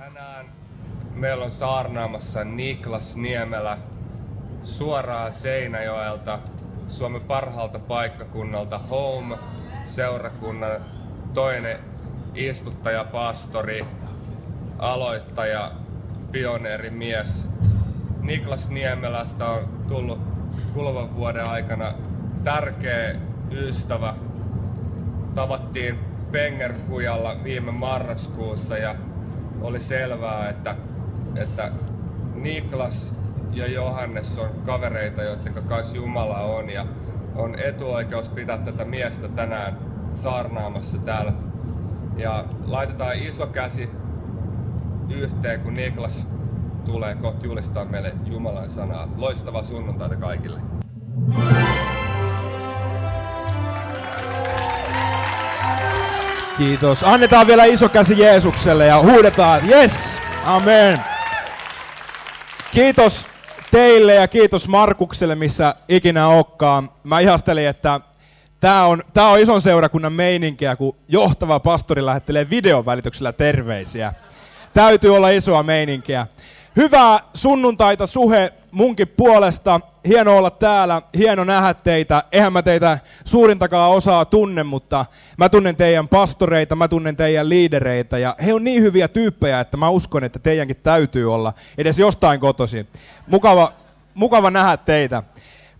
Tänään meillä on saarnaamassa Niklas Niemelä suoraan Seinäjoelta, Suomen parhaalta paikkakunnalta Home seurakunnan toinen istuttaja, pastori, aloittaja, pioneerimies. Niklas Niemelästä on tullut kuluvan vuoden aikana tärkeä ystävä. Tavattiin Pengerkujalla viime marraskuussa ja oli selvää, että, että Niklas ja Johannes on kavereita, joiden kanssa Jumala on ja on etuoikeus pitää tätä miestä tänään saarnaamassa täällä. Ja laitetaan iso käsi yhteen, kun Niklas tulee kohta julistaa meille Jumalan sanaa. Loistavaa sunnuntaita kaikille. Kiitos. Annetaan vielä iso käsi Jeesukselle ja huudetaan, yes, amen. Kiitos teille ja kiitos Markukselle, missä ikinä onkaan. Mä ihastelin, että tämä on, tää on ison seurakunnan meininkiä, kun johtava pastori lähettelee videon välityksellä terveisiä. Täytyy olla isoa meininkiä. Hyvää sunnuntaita suhe munkin puolesta. Hieno olla täällä, hieno nähdä teitä. Eihän mä teitä suurintakaan osaa tunne, mutta mä tunnen teidän pastoreita, mä tunnen teidän liidereitä. Ja he on niin hyviä tyyppejä, että mä uskon, että teidänkin täytyy olla edes jostain kotosi. Mukava, mukava nähdä teitä.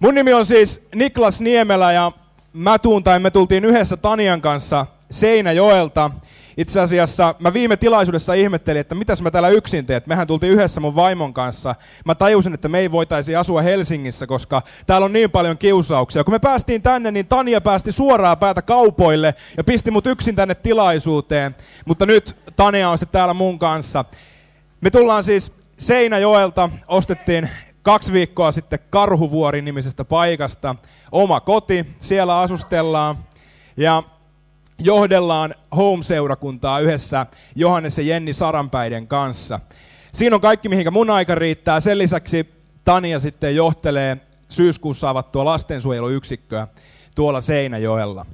Mun nimi on siis Niklas Niemelä ja mä tuun tai me tultiin yhdessä Tanian kanssa Seinäjoelta. Itse asiassa mä viime tilaisuudessa ihmettelin, että mitäs mä täällä yksin teet. Mehän tultiin yhdessä mun vaimon kanssa. Mä tajusin, että me ei voitaisi asua Helsingissä, koska täällä on niin paljon kiusauksia. Kun me päästiin tänne, niin Tania päästi suoraan päätä kaupoille ja pisti mut yksin tänne tilaisuuteen. Mutta nyt Tania on sitten täällä mun kanssa. Me tullaan siis Seinäjoelta, ostettiin kaksi viikkoa sitten Karhuvuori nimisestä paikasta. Oma koti, siellä asustellaan. Ja johdellaan Home-seurakuntaa yhdessä Johannes ja Jenni Saranpäiden kanssa. Siinä on kaikki, mihinkä mun aika riittää. Sen lisäksi Tania sitten johtelee syyskuussa avattua lastensuojeluyksikköä tuolla Seinäjoella.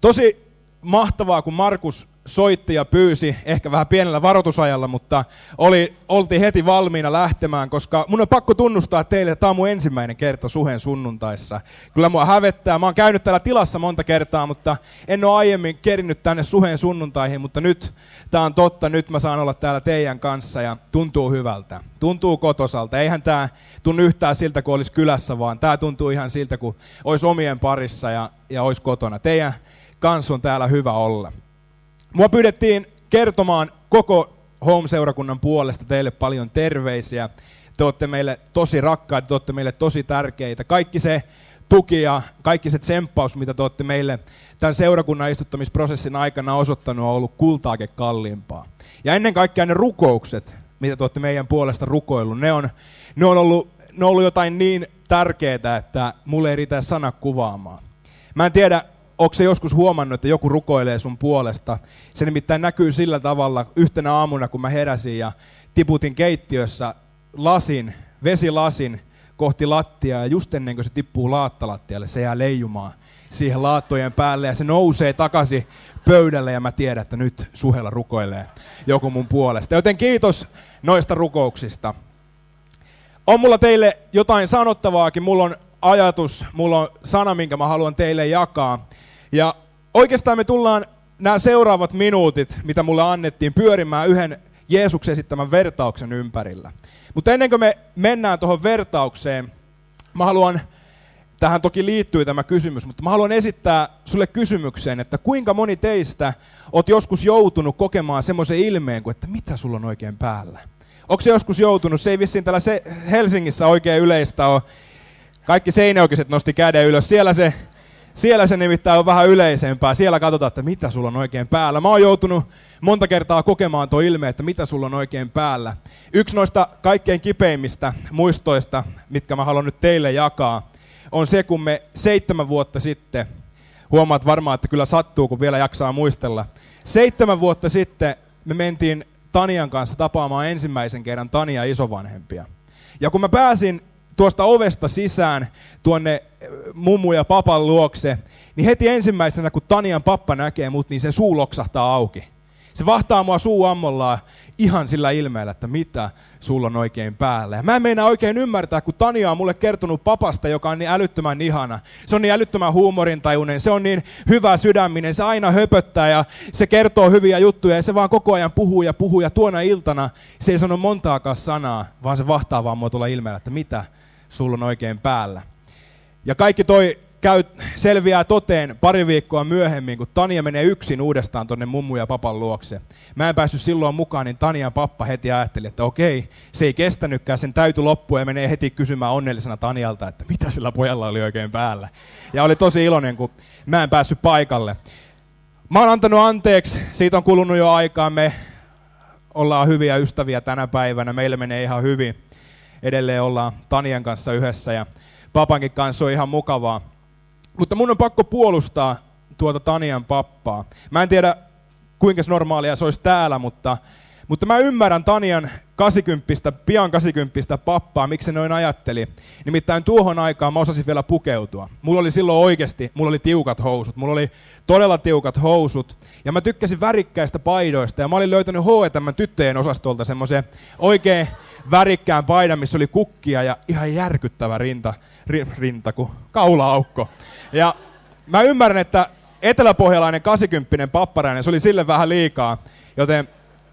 Tosi mahtavaa, kun Markus soitti ja pyysi, ehkä vähän pienellä varoitusajalla, mutta oli, oltiin heti valmiina lähtemään, koska mun on pakko tunnustaa teille, että tämä on mun ensimmäinen kerta suhen sunnuntaissa. Kyllä mua hävettää. Mä oon käynyt täällä tilassa monta kertaa, mutta en ole aiemmin kerinyt tänne suhen sunnuntaihin, mutta nyt tämä on totta. Nyt mä saan olla täällä teidän kanssa ja tuntuu hyvältä. Tuntuu kotosalta. Eihän tämä tunnu yhtään siltä, kuin olisi kylässä, vaan tämä tuntuu ihan siltä, kuin olisi omien parissa ja, ja olisi kotona. Teidän kanssa on täällä hyvä olla. Mua pyydettiin kertomaan koko Home-seurakunnan puolesta teille paljon terveisiä. Te olette meille tosi rakkaita, te olette meille tosi tärkeitä. Kaikki se tuki ja kaikki se tsemppaus, mitä te olette meille tämän seurakunnan istuttamisprosessin aikana osoittanut, on ollut kultaakin kalliimpaa. Ja ennen kaikkea ne rukoukset, mitä te olette meidän puolesta rukoillut, ne on, ne on, ollut, ne on ollut jotain niin tärkeää, että mulle ei riitä sana kuvaamaan. Mä en tiedä, Onko se joskus huomannut, että joku rukoilee sun puolesta? Se nimittäin näkyy sillä tavalla yhtenä aamuna, kun mä heräsin ja tiputin keittiössä lasin, vesilasin kohti lattiaa ja just ennen kuin se tippuu laattalattialle, se jää leijumaan siihen laattojen päälle ja se nousee takaisin pöydälle ja mä tiedän, että nyt suhella rukoilee joku mun puolesta. Joten kiitos noista rukouksista. On mulla teille jotain sanottavaakin, mulla on ajatus, mulla on sana, minkä mä haluan teille jakaa. Ja oikeastaan me tullaan nämä seuraavat minuutit, mitä mulle annettiin, pyörimään yhden Jeesuksen esittämän vertauksen ympärillä. Mutta ennen kuin me mennään tuohon vertaukseen, mä haluan, tähän toki liittyy tämä kysymys, mutta mä haluan esittää sulle kysymyksen, että kuinka moni teistä oot joskus joutunut kokemaan semmoisen ilmeen kuin, että mitä sulla on oikein päällä? Onko se joskus joutunut? Se ei vissiin täällä se Helsingissä oikein yleistä ole. Kaikki seinäokiset nosti käden ylös. Siellä se siellä se nimittäin on vähän yleisempää. Siellä katsotaan, että mitä sulla on oikein päällä. Mä oon joutunut monta kertaa kokemaan tuo ilme, että mitä sulla on oikein päällä. Yksi noista kaikkein kipeimmistä muistoista, mitkä mä haluan nyt teille jakaa, on se, kun me seitsemän vuotta sitten, huomaat varmaan, että kyllä sattuu, kun vielä jaksaa muistella. Seitsemän vuotta sitten me mentiin Tanian kanssa tapaamaan ensimmäisen kerran Tania isovanhempia. Ja kun mä pääsin tuosta ovesta sisään tuonne eh, mummu ja papan luokse, niin heti ensimmäisenä, kun Tanian pappa näkee mut, niin sen suu loksahtaa auki. Se vahtaa mua suu ammollaan ihan sillä ilmeellä, että mitä sulla on oikein päällä. Ja mä en meinaa oikein ymmärtää, kun Tania on mulle kertonut papasta, joka on niin älyttömän ihana. Se on niin älyttömän huumorintajuinen, se on niin hyvä sydäminen, se aina höpöttää ja se kertoo hyviä juttuja ja se vaan koko ajan puhuu ja puhuu ja tuona iltana se ei sano montaakaan sanaa, vaan se vahtaa vaan mua tuolla ilmeellä, että mitä sulla on oikein päällä. Ja kaikki toi käy, selviää toteen pari viikkoa myöhemmin, kun Tania menee yksin uudestaan tonne mummu ja papan luokse. Mä en päässyt silloin mukaan, niin Tanian pappa heti ajatteli, että okei, se ei kestänytkään, sen täytyy loppua ja menee heti kysymään onnellisena Tanialta, että mitä sillä pojalla oli oikein päällä. Ja oli tosi iloinen, kun mä en päässyt paikalle. Mä oon antanut anteeksi, siitä on kulunut jo aikaa, me ollaan hyviä ystäviä tänä päivänä, meille menee ihan hyvin. Edelleen ollaan Tanian kanssa yhdessä ja papankin kanssa on ihan mukavaa. Mutta mun on pakko puolustaa tuota Tanian pappaa. Mä en tiedä, kuinka normaalia se olisi täällä, mutta, mutta mä ymmärrän Tanian 80, pian 80 pappaa, miksi se noin ajatteli. Nimittäin tuohon aikaan mä osasin vielä pukeutua. Mulla oli silloin oikeasti, mulla oli tiukat housut. Mulla oli todella tiukat housut. Ja mä tykkäsin värikkäistä paidoista. Ja mä olin löytänyt H&M tyttöjen osastolta semmoisen oikein värikkään paidan, missä oli kukkia ja ihan järkyttävä rinta, ri, rinta kuin kaula-aukko. Ja mä ymmärrän, että eteläpohjalainen 80 papparainen, se oli sille vähän liikaa, joten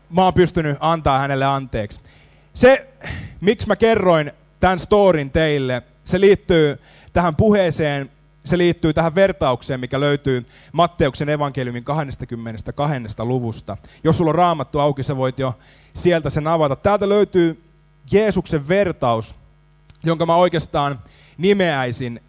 mä oon pystynyt antaa hänelle anteeksi. Se, miksi mä kerroin tämän storin teille, se liittyy tähän puheeseen, se liittyy tähän vertaukseen, mikä löytyy Matteuksen evankeliumin 22. luvusta. Jos sulla on raamattu auki, sä voit jo sieltä sen avata. Täältä löytyy Jeesuksen vertaus, jonka mä oikeastaan nimeäisin,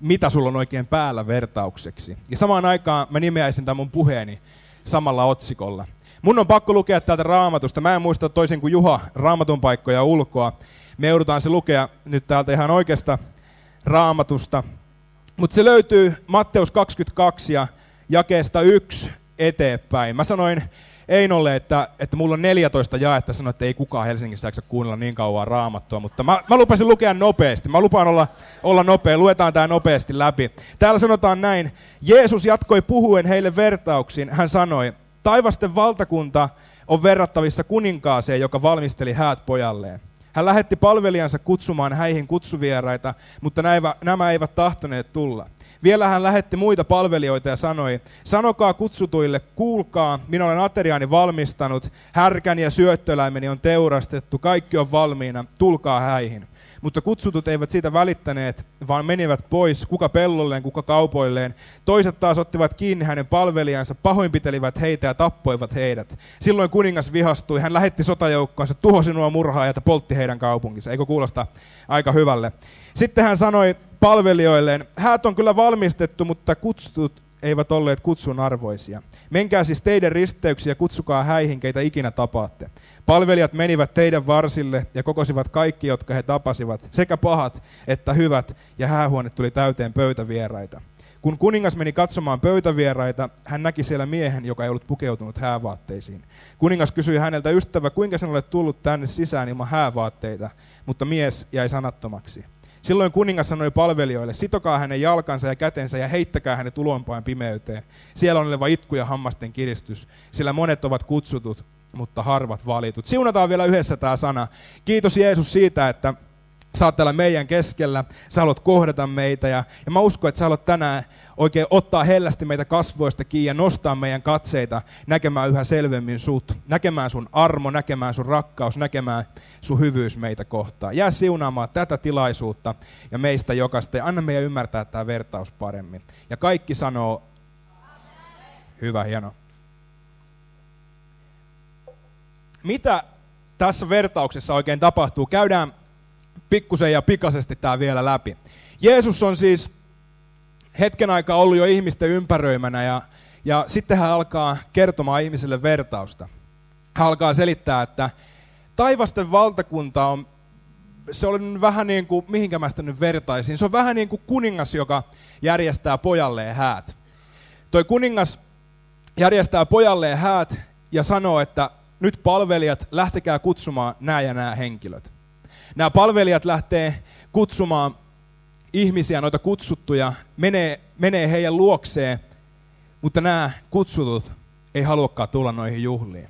mitä sulla on oikein päällä vertaukseksi. Ja samaan aikaan mä nimeäisin tämän mun puheeni samalla otsikolla. Mun on pakko lukea täältä raamatusta. Mä en muista toisin kuin Juha raamatun paikkoja ulkoa. Me joudutaan se lukea nyt täältä ihan oikeasta raamatusta. Mutta se löytyy Matteus 22 ja jakeesta 1 eteenpäin. Mä sanoin Einolle, että, että mulla on 14 jaetta, sanoi, että ei kukaan Helsingissä jaksa kuunnella niin kauan raamattua, mutta mä, mä lupasin lukea nopeasti. Mä lupaan olla, olla nopea, luetaan tämä nopeasti läpi. Täällä sanotaan näin, Jeesus jatkoi puhuen heille vertauksiin. Hän sanoi, taivasten valtakunta on verrattavissa kuninkaaseen, joka valmisteli häät pojalleen. Hän lähetti palvelijansa kutsumaan häihin kutsuvieraita, mutta nämä eivät tahtoneet tulla. Vielä hän lähetti muita palvelijoita ja sanoi, sanokaa kutsutuille, kuulkaa, minä olen ateriaani valmistanut, härkän ja syöttöläimeni on teurastettu, kaikki on valmiina, tulkaa häihin. Mutta kutsutut eivät siitä välittäneet, vaan menivät pois, kuka pellolleen, kuka kaupoilleen. Toiset taas ottivat kiinni hänen palvelijansa, pahoinpitelivät heitä ja tappoivat heidät. Silloin kuningas vihastui, hän lähetti sotajoukkoonsa, tuhosi nuo murhaajat ja poltti heidän kaupunkinsa. Eikö kuulosta aika hyvälle? Sitten hän sanoi palvelijoilleen, häät on kyllä valmistettu, mutta kutsutut eivät olleet kutsun arvoisia. Menkää siis teidän risteyksiä ja kutsukaa häihin, keitä ikinä tapaatte. Palvelijat menivät teidän varsille ja kokosivat kaikki, jotka he tapasivat, sekä pahat että hyvät, ja häähuone tuli täyteen pöytävieraita. Kun kuningas meni katsomaan pöytävieraita, hän näki siellä miehen, joka ei ollut pukeutunut häävaatteisiin. Kuningas kysyi häneltä, ystävä, kuinka sinulle olet tullut tänne sisään ilman häävaatteita, mutta mies jäi sanattomaksi. Silloin kuningas sanoi palvelijoille, sitokaa hänen jalkansa ja kätensä ja heittäkää hänet ulompaan pimeyteen. Siellä on oleva itku ja hammasten kiristys, sillä monet ovat kutsutut, mutta harvat valitut. Siunataan vielä yhdessä tämä sana. Kiitos Jeesus siitä, että Sä oot täällä meidän keskellä, sä haluat kohdata meitä ja, ja mä uskon, että sä haluat tänään oikein ottaa hellästi meitä kasvoista kiinni ja nostaa meidän katseita näkemään yhä selvemmin sut, näkemään sun armo, näkemään sun rakkaus, näkemään sun hyvyys meitä kohtaan. Jää siunaamaan tätä tilaisuutta ja meistä jokaista ja anna meidän ymmärtää tämä vertaus paremmin. Ja kaikki sanoo, hyvä, hieno. Mitä tässä vertauksessa oikein tapahtuu? Käydään pikkusen ja pikaisesti tämä vielä läpi. Jeesus on siis hetken aikaa ollut jo ihmisten ympäröimänä ja, ja sitten hän alkaa kertomaan ihmisille vertausta. Hän alkaa selittää, että taivasten valtakunta on, se on vähän niin kuin, mihinkä mä sitä nyt vertaisin, se on vähän niin kuin kuningas, joka järjestää pojalleen häät. Toi kuningas järjestää pojalleen häät ja sanoo, että nyt palvelijat, lähtekää kutsumaan nämä ja nämä henkilöt. Nämä palvelijat lähtee kutsumaan ihmisiä, noita kutsuttuja, menee, menee heidän luokseen, mutta nämä kutsutut ei haluakaan tulla noihin juhliin.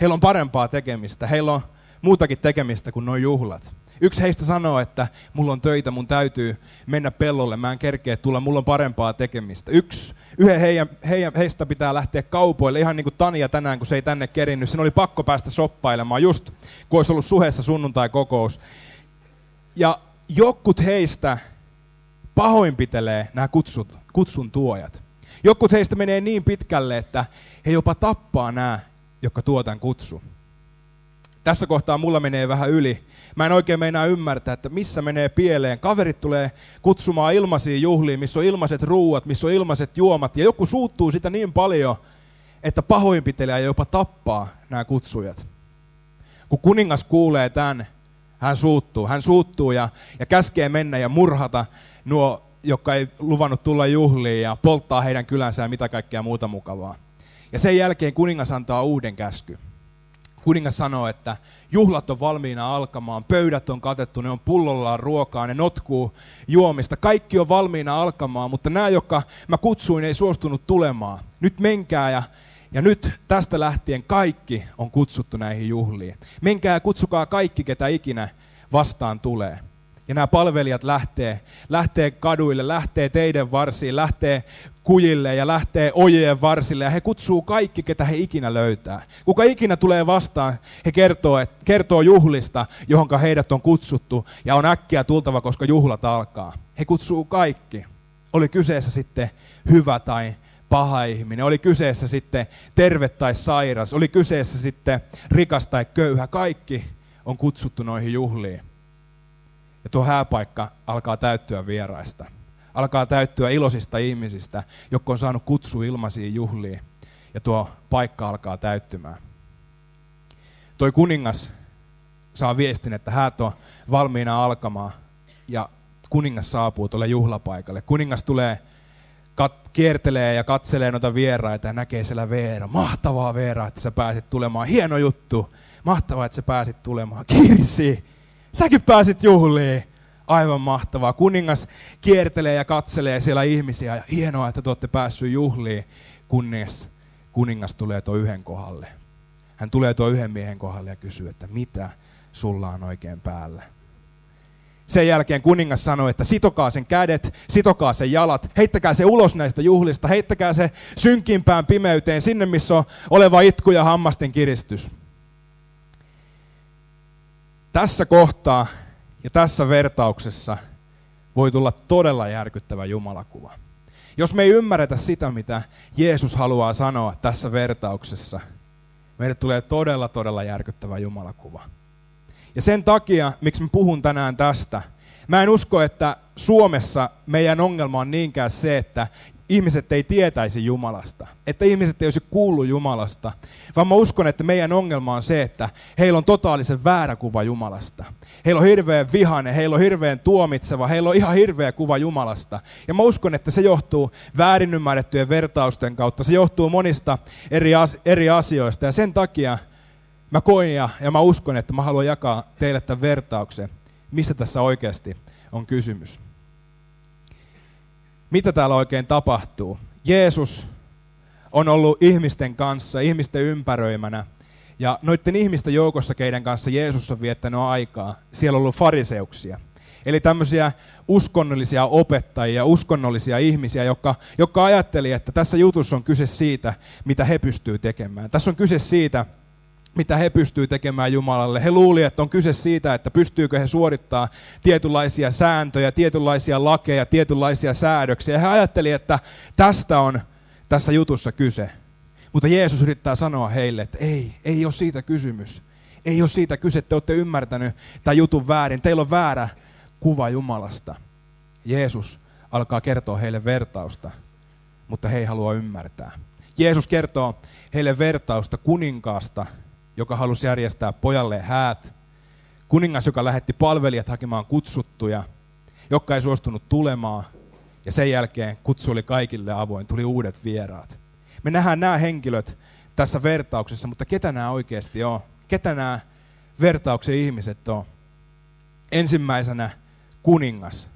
Heillä on parempaa tekemistä. Heillä on muutakin tekemistä kuin noin juhlat. Yksi heistä sanoo, että mulla on töitä, mun täytyy mennä pellolle, mä en kerkeä tulla, mulla on parempaa tekemistä. Yksi, yhden heidän, heidän, heistä pitää lähteä kaupoille, ihan niin kuin Tania tänään, kun se ei tänne kerinnyt. Sen oli pakko päästä soppailemaan, just kun olisi ollut suhessa sunnuntai-kokous. Ja jokut heistä pahoinpitelee nämä kutsut, kutsun tuojat. Jokut heistä menee niin pitkälle, että he jopa tappaa nämä, jotka tuo tämän kutsun. Tässä kohtaa mulla menee vähän yli. Mä en oikein meinaa ymmärtää, että missä menee pieleen. Kaverit tulee kutsumaan ilmaisiin juhliin, missä on ilmaiset ruuat, missä on ilmaiset juomat. Ja joku suuttuu sitä niin paljon, että pahoinpitelee ja jopa tappaa nämä kutsujat. Kun kuningas kuulee tämän, hän suuttuu. Hän suuttuu ja, ja käskee mennä ja murhata nuo, jotka ei luvannut tulla juhliin ja polttaa heidän kylänsä ja mitä kaikkea muuta mukavaa. Ja sen jälkeen kuningas antaa uuden käsky kuningas sanoo, että juhlat on valmiina alkamaan, pöydät on katettu, ne on pullollaan ruokaa, ne notkuu juomista, kaikki on valmiina alkamaan, mutta nämä, jotka mä kutsuin, ei suostunut tulemaan. Nyt menkää ja, ja nyt tästä lähtien kaikki on kutsuttu näihin juhliin. Menkää ja kutsukaa kaikki, ketä ikinä vastaan tulee. Ja nämä palvelijat lähtee, lähtee kaduille, lähtee teidän varsiin, lähtee kujille ja lähtee ojien varsille ja he kutsuu kaikki, ketä he ikinä löytää. Kuka ikinä tulee vastaan, he kertoo, et, kertoo juhlista, johon heidät on kutsuttu ja on äkkiä tultava, koska juhlat alkaa. He kutsuu kaikki. Oli kyseessä sitten hyvä tai paha ihminen, oli kyseessä sitten terve tai sairas, oli kyseessä sitten rikas tai köyhä, kaikki on kutsuttu noihin juhliin. Ja tuo hääpaikka alkaa täyttyä vieraista. Alkaa täyttyä iloisista ihmisistä, jotka on saanut kutsu ilmaisiin juhliin. Ja tuo paikka alkaa täyttymään. Toi kuningas saa viestin, että häät on valmiina alkamaan. Ja kuningas saapuu tuolle juhlapaikalle. Kuningas tulee kat- kiertelee ja katselee noita vieraita ja näkee siellä Veera. Mahtavaa Veera, että sä pääsit tulemaan. Hieno juttu. Mahtavaa, että sä pääsit tulemaan. Kirsi, säkin pääsit juhliin. Aivan mahtavaa. Kuningas kiertelee ja katselee siellä ihmisiä. Ja hienoa, että te olette päässyt juhliin, kunnes kuningas tulee tuo yhden kohdalle. Hän tulee tuo yhden miehen kohdalle ja kysyy, että mitä sulla on oikein päällä. Sen jälkeen kuningas sanoi, että sitokaa sen kädet, sitokaa sen jalat, heittäkää se ulos näistä juhlista, heittäkää se synkimpään pimeyteen, sinne missä on oleva itku ja hammasten kiristys. Tässä kohtaa ja tässä vertauksessa voi tulla todella järkyttävä Jumalakuva. Jos me ei ymmärretä sitä, mitä Jeesus haluaa sanoa tässä vertauksessa, meille tulee todella, todella järkyttävä Jumalakuva. Ja sen takia, miksi mä puhun tänään tästä, mä en usko, että Suomessa meidän ongelma on niinkään se, että ihmiset ei tietäisi Jumalasta, että ihmiset ei olisi kuullut Jumalasta, vaan mä uskon, että meidän ongelma on se, että heillä on totaalisen väärä kuva Jumalasta. Heillä on hirveän vihane, heillä on hirveän tuomitseva, heillä on ihan hirveä kuva Jumalasta. Ja mä uskon, että se johtuu väärin ymmärrettyjen vertausten kautta, se johtuu monista eri, as- eri asioista. Ja sen takia mä koin ja, ja mä uskon, että mä haluan jakaa teille tämän vertauksen, mistä tässä oikeasti on kysymys mitä täällä oikein tapahtuu. Jeesus on ollut ihmisten kanssa, ihmisten ympäröimänä. Ja noiden ihmisten joukossa, keiden kanssa Jeesus on viettänyt aikaa, siellä on ollut fariseuksia. Eli tämmöisiä uskonnollisia opettajia, uskonnollisia ihmisiä, jotka, jotka ajatteli, että tässä jutussa on kyse siitä, mitä he pystyvät tekemään. Tässä on kyse siitä, mitä he pystyvät tekemään Jumalalle. He luulivat, että on kyse siitä, että pystyykö he suorittaa tietynlaisia sääntöjä, tietynlaisia lakeja, tietynlaisia säädöksiä. He ajattelivat, että tästä on tässä jutussa kyse. Mutta Jeesus yrittää sanoa heille, että ei, ei ole siitä kysymys. Ei ole siitä kyse, että te olette ymmärtänyt tämän jutun väärin. Teillä on väärä kuva Jumalasta. Jeesus alkaa kertoa heille vertausta, mutta he ei halua ymmärtää. Jeesus kertoo heille vertausta kuninkaasta, joka halusi järjestää pojalle häät. Kuningas, joka lähetti palvelijat hakemaan kutsuttuja, jotka ei suostunut tulemaan. Ja sen jälkeen kutsu oli kaikille avoin, tuli uudet vieraat. Me nähdään nämä henkilöt tässä vertauksessa, mutta ketä nämä oikeasti on? Ketä nämä vertauksen ihmiset on? Ensimmäisenä kuningas.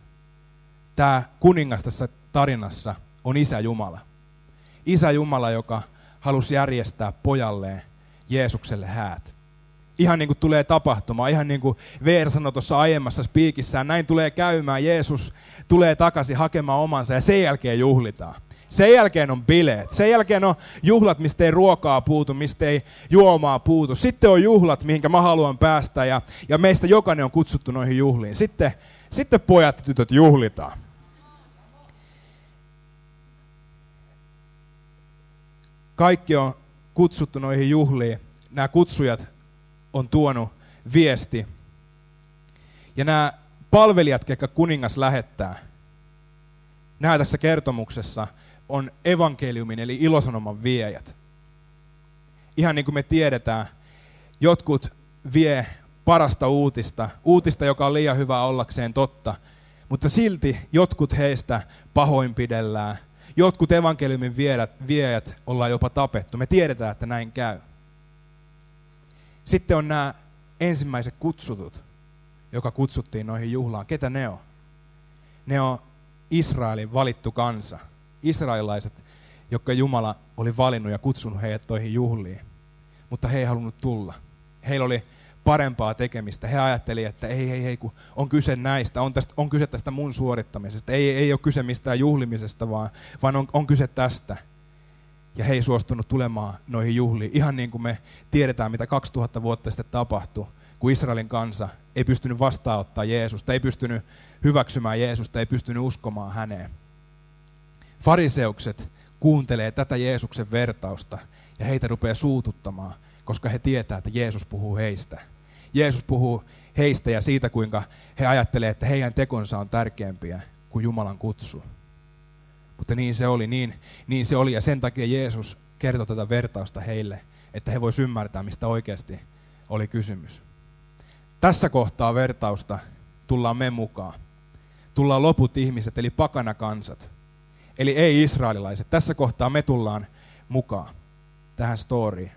Tämä kuningas tässä tarinassa on Isä Jumala. Isä Jumala, joka halusi järjestää pojalleen Jeesukselle häät. Ihan niin kuin tulee tapahtumaan, ihan niin kuin Veer sanoi tuossa aiemmassa spiikissään, näin tulee käymään, Jeesus tulee takaisin hakemaan omansa ja sen jälkeen juhlitaan. Sen jälkeen on bileet. Sen jälkeen on juhlat, mistä ei ruokaa puutu, mistä ei juomaa puutu. Sitten on juhlat, mihinkä mä haluan päästä ja, ja meistä jokainen on kutsuttu noihin juhliin. Sitten, sitten pojat ja tytöt juhlitaan. Kaikki on kutsuttu noihin juhliin. Nämä kutsujat on tuonut viesti. Ja nämä palvelijat, jotka kuningas lähettää, nämä tässä kertomuksessa on evankeliumin eli ilosanoman viejät. Ihan niin kuin me tiedetään, jotkut vie parasta uutista, uutista, joka on liian hyvä ollakseen totta, mutta silti jotkut heistä pahoinpidellään. Jotkut evankeliumin viejät, ollaan jopa tapettu. Me tiedetään, että näin käy. Sitten on nämä ensimmäiset kutsutut, joka kutsuttiin noihin juhlaan. Ketä ne on? Ne on Israelin valittu kansa. Israelilaiset, jotka Jumala oli valinnut ja kutsunut heidät toihin juhliin. Mutta he ei halunnut tulla. Heillä oli parempaa tekemistä. He ajattelivat, että ei, ei, ei, kun on kyse näistä, on, tästä, on kyse tästä mun suorittamisesta. Ei, ei ole kyse mistään juhlimisesta, vaan, vaan on, on kyse tästä. Ja he ei suostunut tulemaan noihin juhliin. Ihan niin kuin me tiedetään, mitä 2000 vuotta sitten tapahtui, kun Israelin kansa ei pystynyt vastaanottaa Jeesusta, ei pystynyt hyväksymään Jeesusta, ei pystynyt uskomaan häneen. Fariseukset kuuntelee tätä Jeesuksen vertausta ja heitä rupeaa suututtamaan, koska he tietää, että Jeesus puhuu heistä. Jeesus puhuu heistä ja siitä, kuinka he ajattelee, että heidän tekonsa on tärkeämpiä kuin Jumalan kutsu. Mutta niin se oli, niin, niin se oli ja sen takia Jeesus kertoi tätä vertausta heille, että he voisivat ymmärtää, mistä oikeasti oli kysymys. Tässä kohtaa vertausta tullaan me mukaan. Tullaan loput ihmiset, eli pakana kansat. Eli ei israelilaiset. Tässä kohtaa me tullaan mukaan tähän storyin.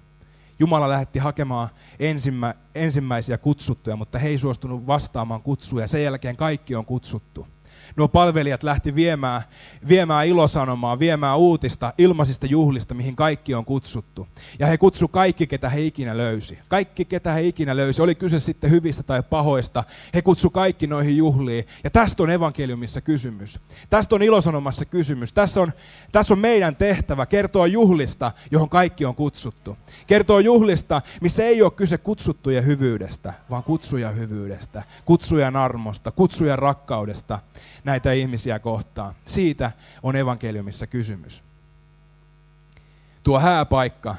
Jumala lähetti hakemaan ensimmä, ensimmäisiä kutsuttuja, mutta he ei suostunut vastaamaan kutsuja. Sen jälkeen kaikki on kutsuttu nuo palvelijat lähti viemään, viemään ilosanomaa, viemään uutista ilmaisista juhlista, mihin kaikki on kutsuttu. Ja he kutsu kaikki, ketä he ikinä löysi. Kaikki, ketä he ikinä löysi, oli kyse sitten hyvistä tai pahoista. He kutsu kaikki noihin juhliin. Ja tästä on evankeliumissa kysymys. Tästä on ilosanomassa kysymys. Tässä on, tässä on meidän tehtävä kertoa juhlista, johon kaikki on kutsuttu. Kertoa juhlista, missä ei ole kyse kutsuttujen hyvyydestä, vaan kutsujan hyvyydestä, kutsujan armosta, kutsujan rakkaudesta näitä ihmisiä kohtaan. Siitä on evankeliumissa kysymys. Tuo hääpaikka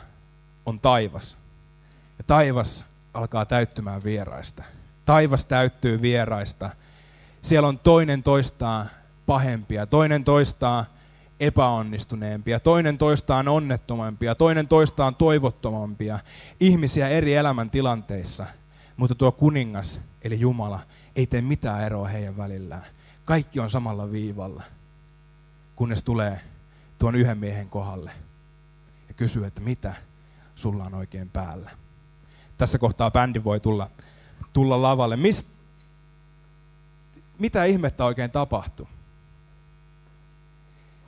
on taivas. Ja taivas alkaa täyttymään vieraista. Taivas täyttyy vieraista. Siellä on toinen toistaan pahempia, toinen toistaan epäonnistuneempia, toinen toistaan onnettomampia, toinen toistaan toivottomampia, ihmisiä eri elämäntilanteissa. Mutta tuo kuningas, eli Jumala, ei tee mitään eroa heidän välillään. Kaikki on samalla viivalla, kunnes tulee tuon yhden miehen kohdalle ja kysyy, että mitä sulla on oikein päällä. Tässä kohtaa bändi voi tulla, tulla lavalle. Mist, mitä ihmettä oikein tapahtui?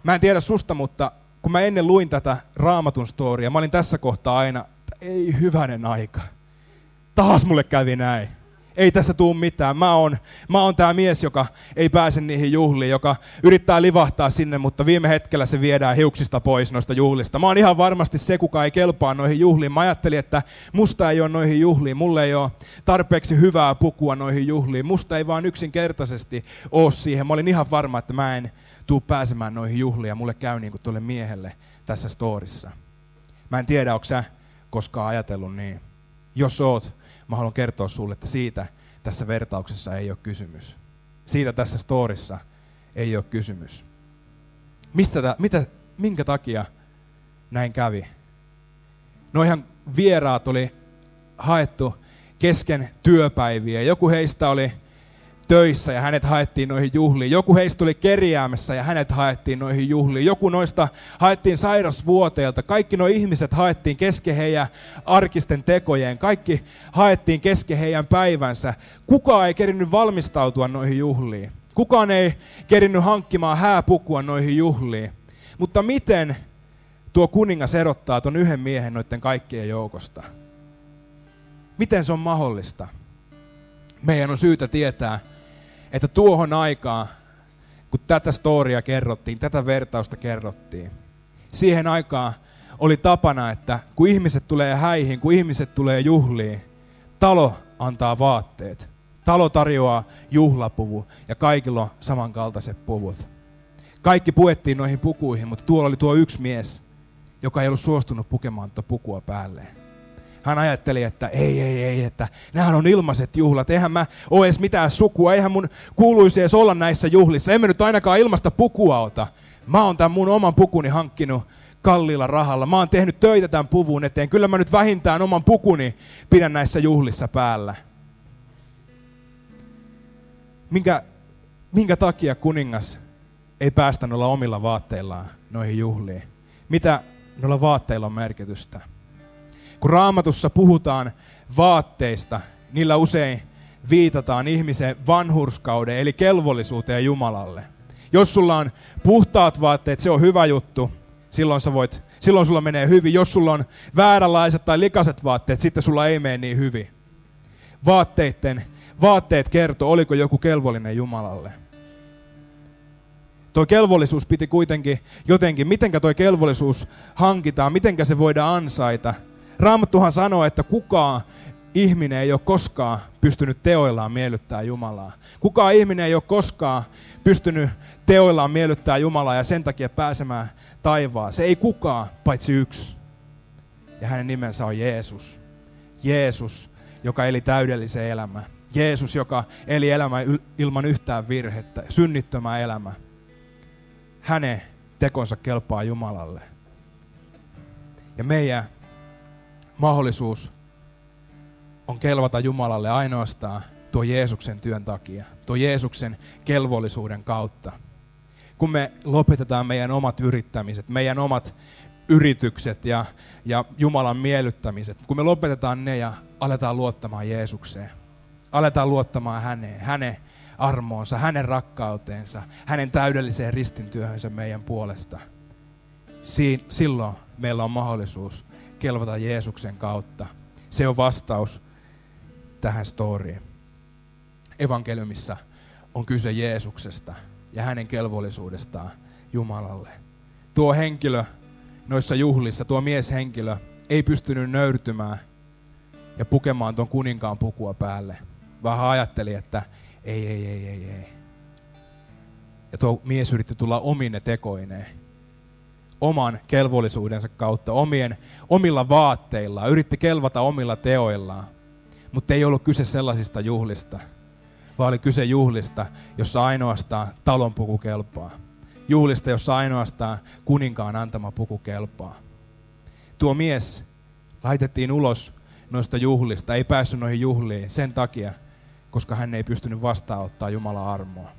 Mä en tiedä susta, mutta kun mä ennen luin tätä raamatun storia, mä olin tässä kohtaa aina, ei hyvänen aika. Taas mulle kävi näin ei tästä tuu mitään. Mä oon, mä oon tämä mies, joka ei pääse niihin juhliin, joka yrittää livahtaa sinne, mutta viime hetkellä se viedään hiuksista pois noista juhlista. Mä oon ihan varmasti se, kuka ei kelpaa noihin juhliin. Mä ajattelin, että musta ei ole noihin juhliin, mulle ei ole tarpeeksi hyvää pukua noihin juhliin. Musta ei vaan yksinkertaisesti ole siihen. Mä olin ihan varma, että mä en tuu pääsemään noihin juhliin ja mulle käy niin kuin tuolle miehelle tässä storissa. Mä en tiedä, onko sä koskaan ajatellut niin. Jos oot, mä haluan kertoa sulle, että siitä tässä vertauksessa ei ole kysymys. Siitä tässä storissa ei ole kysymys. Mistä tämä, mitä, minkä takia näin kävi? No ihan vieraat oli haettu kesken työpäiviä. Joku heistä oli töissä ja hänet haettiin noihin juhliin. Joku heistä oli kerjäämässä ja hänet haettiin noihin juhliin. Joku noista haettiin sairasvuoteelta. Kaikki nuo ihmiset haettiin kesken heidän arkisten tekojen. Kaikki haettiin kesken heidän päivänsä. Kukaan ei kerinyt valmistautua noihin juhliin. Kukaan ei kerinyt hankkimaan hääpukua noihin juhliin. Mutta miten tuo kuningas erottaa ton yhden miehen noiden kaikkien joukosta. Miten se on mahdollista? Meidän on syytä tietää, että tuohon aikaan, kun tätä storia kerrottiin, tätä vertausta kerrottiin, siihen aikaan oli tapana, että kun ihmiset tulee häihin, kun ihmiset tulee juhliin, talo antaa vaatteet. Talo tarjoaa juhlapuvu ja kaikilla on samankaltaiset puvut. Kaikki puettiin noihin pukuihin, mutta tuolla oli tuo yksi mies, joka ei ollut suostunut pukemaan tuota pukua päälleen. Hän ajatteli, että ei, ei, ei, että nämähän on ilmaiset juhlat, eihän mä ole edes mitään sukua, eihän mun kuuluisi edes olla näissä juhlissa, emme nyt ainakaan ilmasta pukua ota. Mä oon tämän mun oman pukuni hankkinut kalliilla rahalla. Mä oon tehnyt töitä tämän puvun eteen. Kyllä mä nyt vähintään oman pukuni pidän näissä juhlissa päällä. Minkä, minkä takia kuningas ei päästä noilla omilla vaatteillaan noihin juhliin? Mitä noilla vaatteilla on merkitystä? Kun raamatussa puhutaan vaatteista, niillä usein viitataan ihmisen vanhurskauden eli kelvollisuuteen Jumalalle. Jos sulla on puhtaat vaatteet, se on hyvä juttu. Silloin, sä voit, silloin sulla menee hyvin. Jos sulla on vääränlaiset tai likaset vaatteet, sitten sulla ei mene niin hyvin. Vaatteiden, vaatteet kertoo, oliko joku kelvollinen Jumalalle. Tuo kelvollisuus piti kuitenkin jotenkin, mitenkä tuo kelvollisuus hankitaan, mitenkä se voidaan ansaita. Raamattuhan sanoo, että kukaan ihminen ei ole koskaan pystynyt teoillaan miellyttää Jumalaa. Kukaan ihminen ei ole koskaan pystynyt teoillaan miellyttää Jumalaa ja sen takia pääsemään taivaan. Se ei kukaan, paitsi yksi. Ja hänen nimensä on Jeesus. Jeesus, joka eli täydellisen elämä. Jeesus, joka eli elämä ilman yhtään virhettä, synnittömä elämä. Hänen tekonsa kelpaa Jumalalle. Ja meidän mahdollisuus on kelvata Jumalalle ainoastaan tuo Jeesuksen työn takia, tuo Jeesuksen kelvollisuuden kautta. Kun me lopetetaan meidän omat yrittämiset, meidän omat yritykset ja, ja Jumalan miellyttämiset, kun me lopetetaan ne ja aletaan luottamaan Jeesukseen, aletaan luottamaan häneen, hänen armoonsa, hänen rakkauteensa, hänen täydelliseen ristintyöhönsä meidän puolesta, si- silloin meillä on mahdollisuus kelvata Jeesuksen kautta. Se on vastaus tähän storiin. Evankeliumissa on kyse Jeesuksesta ja hänen kelvollisuudestaan Jumalalle. Tuo henkilö noissa juhlissa, tuo mieshenkilö, ei pystynyt nöyrtymään ja pukemaan tuon kuninkaan pukua päälle, vaan hän ajatteli, että ei, ei, ei, ei, ei. Ja tuo mies yritti tulla omine tekoineen, oman kelvollisuudensa kautta, omien, omilla vaatteillaan, yritti kelvata omilla teoillaan. Mutta ei ollut kyse sellaisista juhlista, vaan oli kyse juhlista, jossa ainoastaan talon puku kelpaa. Juhlista, jossa ainoastaan kuninkaan antama puku kelpaa. Tuo mies laitettiin ulos noista juhlista, ei päässyt noihin juhliin sen takia, koska hän ei pystynyt vastaanottaa Jumalan armoa.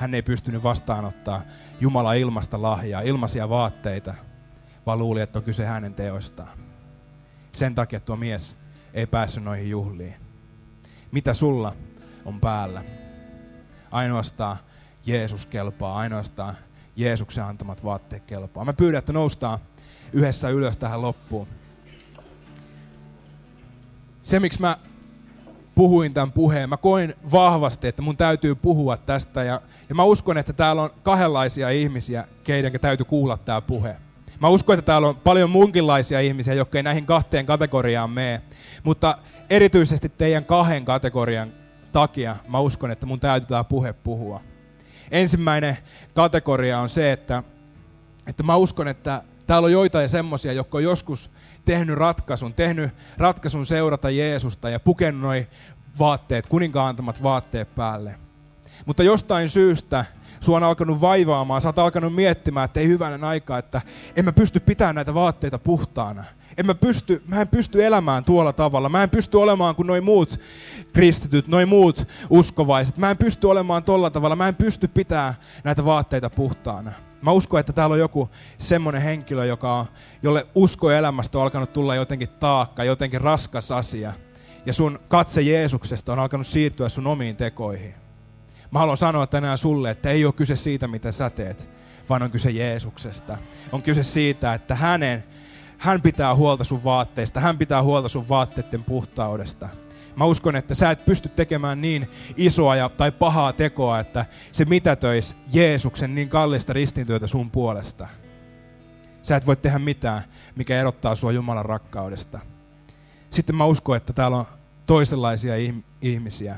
Hän ei pystynyt vastaanottaa Jumala ilmasta lahjaa, ilmaisia vaatteita, vaan luuli, että on kyse hänen teoistaan. Sen takia tuo mies ei päässyt noihin juhliin. Mitä sulla on päällä? Ainoastaan Jeesus kelpaa, ainoastaan Jeesuksen antamat vaatteet kelpaa. Mä pyydän, että noustaan yhdessä ylös tähän loppuun. Se, miksi mä puhuin tämän puheen, mä koin vahvasti, että mun täytyy puhua tästä. Ja, ja mä uskon, että täällä on kahdenlaisia ihmisiä, keiden täytyy kuulla tämä puhe. Mä uskon, että täällä on paljon munkinlaisia ihmisiä, jotka ei näihin kahteen kategoriaan mene. Mutta erityisesti teidän kahden kategorian takia mä uskon, että mun täytyy tämä puhe puhua. Ensimmäinen kategoria on se, että, että mä uskon, että täällä on joitain semmoisia, jotka on joskus tehnyt ratkaisun, tehnyt ratkaisun seurata Jeesusta ja pukenut noin vaatteet, kuninkaan antamat vaatteet päälle. Mutta jostain syystä sua on alkanut vaivaamaan, sä oot alkanut miettimään, että ei hyvänen aika, että en mä pysty pitämään näitä vaatteita puhtaana. En mä, pysty, mä en pysty elämään tuolla tavalla. Mä en pysty olemaan kuin noin muut kristityt, noin muut uskovaiset. Mä en pysty olemaan tuolla tavalla. Mä en pysty pitämään näitä vaatteita puhtaana. Mä uskon, että täällä on joku semmoinen henkilö, joka on, jolle usko elämästä on alkanut tulla jotenkin taakka, jotenkin raskas asia. Ja sun katse Jeesuksesta on alkanut siirtyä sun omiin tekoihin. Mä haluan sanoa tänään sulle, että ei ole kyse siitä, mitä sä teet, vaan on kyse Jeesuksesta. On kyse siitä, että hänen, hän pitää huolta sun vaatteista, hän pitää huolta sun vaatteiden puhtaudesta. Mä uskon, että sä et pysty tekemään niin isoa ja, tai pahaa tekoa, että se mitätöisi Jeesuksen niin kallista ristintyötä sun puolesta. Sä et voi tehdä mitään, mikä erottaa sua Jumalan rakkaudesta. Sitten mä uskon, että täällä on toisenlaisia ihmisiä,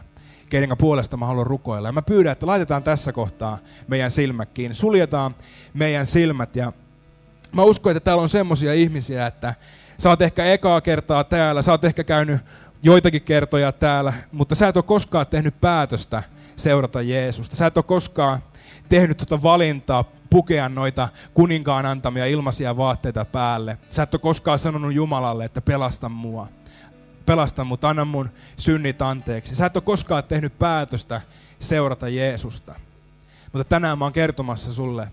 keiden puolesta mä haluan rukoilla. Ja mä pyydän, että laitetaan tässä kohtaa meidän silmät kiinni. Suljetaan meidän silmät ja mä uskon, että täällä on semmosia ihmisiä, että sä oot ehkä ekaa kertaa täällä, sä oot ehkä käynyt joitakin kertoja täällä, mutta sä et ole koskaan tehnyt päätöstä seurata Jeesusta. Sä et ole koskaan tehnyt tuota valintaa pukea noita kuninkaan antamia ilmaisia vaatteita päälle. Sä et ole koskaan sanonut Jumalalle, että pelasta mua. Pelasta mut, anna mun synnit anteeksi. Sä et ole koskaan tehnyt päätöstä seurata Jeesusta. Mutta tänään mä oon kertomassa sulle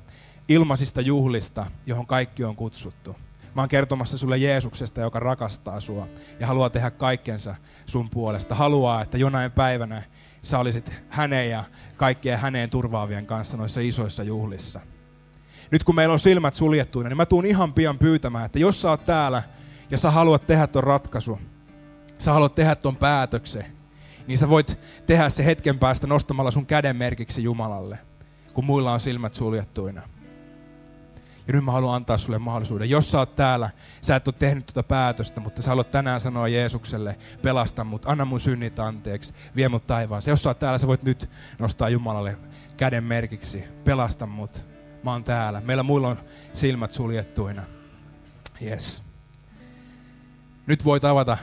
ilmaisista juhlista, johon kaikki on kutsuttu. Mä oon kertomassa sulle Jeesuksesta, joka rakastaa sua ja haluaa tehdä kaikkensa sun puolesta. Haluaa, että jonain päivänä sä olisit hänen ja kaikkien häneen turvaavien kanssa noissa isoissa juhlissa. Nyt kun meillä on silmät suljettuina, niin mä tuun ihan pian pyytämään, että jos sä oot täällä ja sä haluat tehdä ton ratkaisu, sä haluat tehdä ton päätöksen, niin sä voit tehdä se hetken päästä nostamalla sun käden merkiksi Jumalalle, kun muilla on silmät suljettuina. Ja nyt mä haluan antaa sulle mahdollisuuden. Jos sä oot täällä, sä et ole tehnyt tuota päätöstä, mutta sä haluat tänään sanoa Jeesukselle, pelasta mut, anna mun synnit anteeksi, vie mut taivaaseen. Jos sä oot täällä, sä voit nyt nostaa Jumalalle käden merkiksi, pelasta mut, mä oon täällä. Meillä muilla on silmät suljettuina. Yes. Nyt voit avata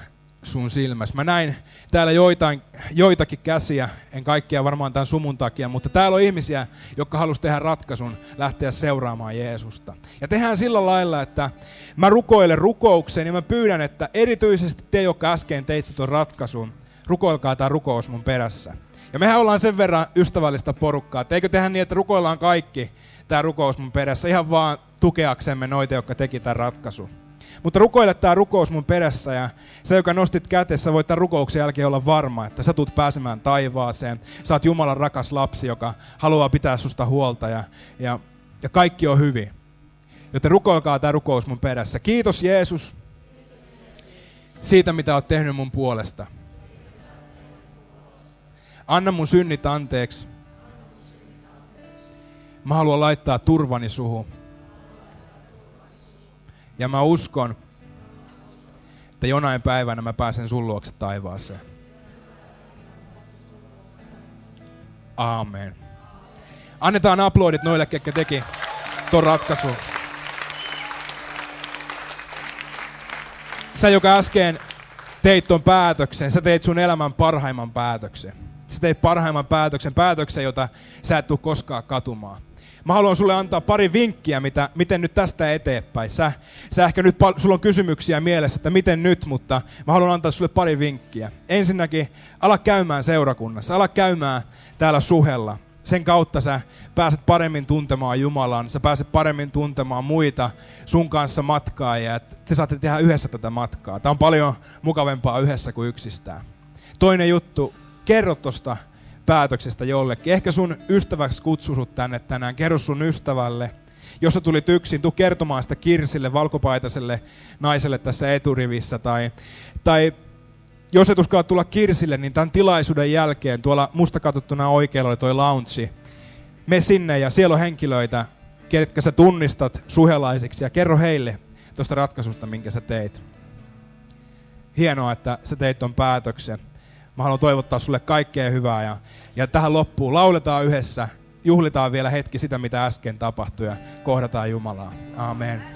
sun silmässä. Mä näin täällä joitain, joitakin käsiä, en kaikkia varmaan tämän sumun takia, mutta täällä on ihmisiä, jotka halusivat tehdä ratkaisun lähteä seuraamaan Jeesusta. Ja tehdään sillä lailla, että mä rukoilen rukoukseen ja mä pyydän, että erityisesti te, jotka äsken teitte tuon ratkaisun, rukoilkaa tämä rukous mun perässä. Ja mehän ollaan sen verran ystävällistä porukkaa, että eikö tehdä niin, että rukoillaan kaikki tämä rukous mun perässä, ihan vaan tukeaksemme noita, jotka teki tämän ratkaisun. Mutta rukoile tämä rukous mun perässä ja se, joka nostit kätessä, voit tämän rukouksen jälkeen olla varma, että sä tulet pääsemään taivaaseen. Sä oot Jumalan rakas lapsi, joka haluaa pitää susta huolta ja, ja, ja kaikki on hyvin. Joten rukoilkaa tämä rukous mun perässä. Kiitos Jeesus siitä, mitä oot tehnyt mun puolesta. Anna mun synnit anteeksi. Mä haluan laittaa turvani suhun. Ja mä uskon, että jonain päivänä mä pääsen sun luokse taivaaseen. Aamen. Annetaan aplodit noille, ketkä teki ton ratkaisun. Sä, joka äsken teit ton päätöksen, sä teit sun elämän parhaimman päätöksen. Sä teit parhaimman päätöksen, päätöksen, jota sä et tule koskaan katumaan. Mä haluan sulle antaa pari vinkkiä, mitä, miten nyt tästä eteenpäin. Sä, sä ehkä nyt, sulla on kysymyksiä mielessä, että miten nyt, mutta mä haluan antaa sulle pari vinkkiä. Ensinnäkin, ala käymään seurakunnassa, ala käymään täällä suhella. Sen kautta sä pääset paremmin tuntemaan Jumalan, sä pääset paremmin tuntemaan muita sun kanssa matkaa ja te saatte tehdä yhdessä tätä matkaa. Tämä on paljon mukavempaa yhdessä kuin yksistään. Toinen juttu, kerro tosta päätöksestä jollekin. Ehkä sun ystäväksi kutsusut tänne tänään. Kerro sun ystävälle. Jos sä tulit yksin, tuu kertomaan sitä Kirsille, valkopaitaselle naiselle tässä eturivissä. Tai, tai jos et uskalla tulla Kirsille, niin tämän tilaisuuden jälkeen tuolla musta katsottuna oikealla oli toi lounge. Me sinne ja siellä on henkilöitä, ketkä sä tunnistat suhelaisiksi ja kerro heille tuosta ratkaisusta, minkä sä teit. Hienoa, että sä teit ton päätöksen. Mä haluan toivottaa sulle kaikkea hyvää ja, ja tähän loppuun lauletaan yhdessä, juhlitaan vielä hetki sitä, mitä äsken tapahtui ja kohdataan Jumalaa. Amen.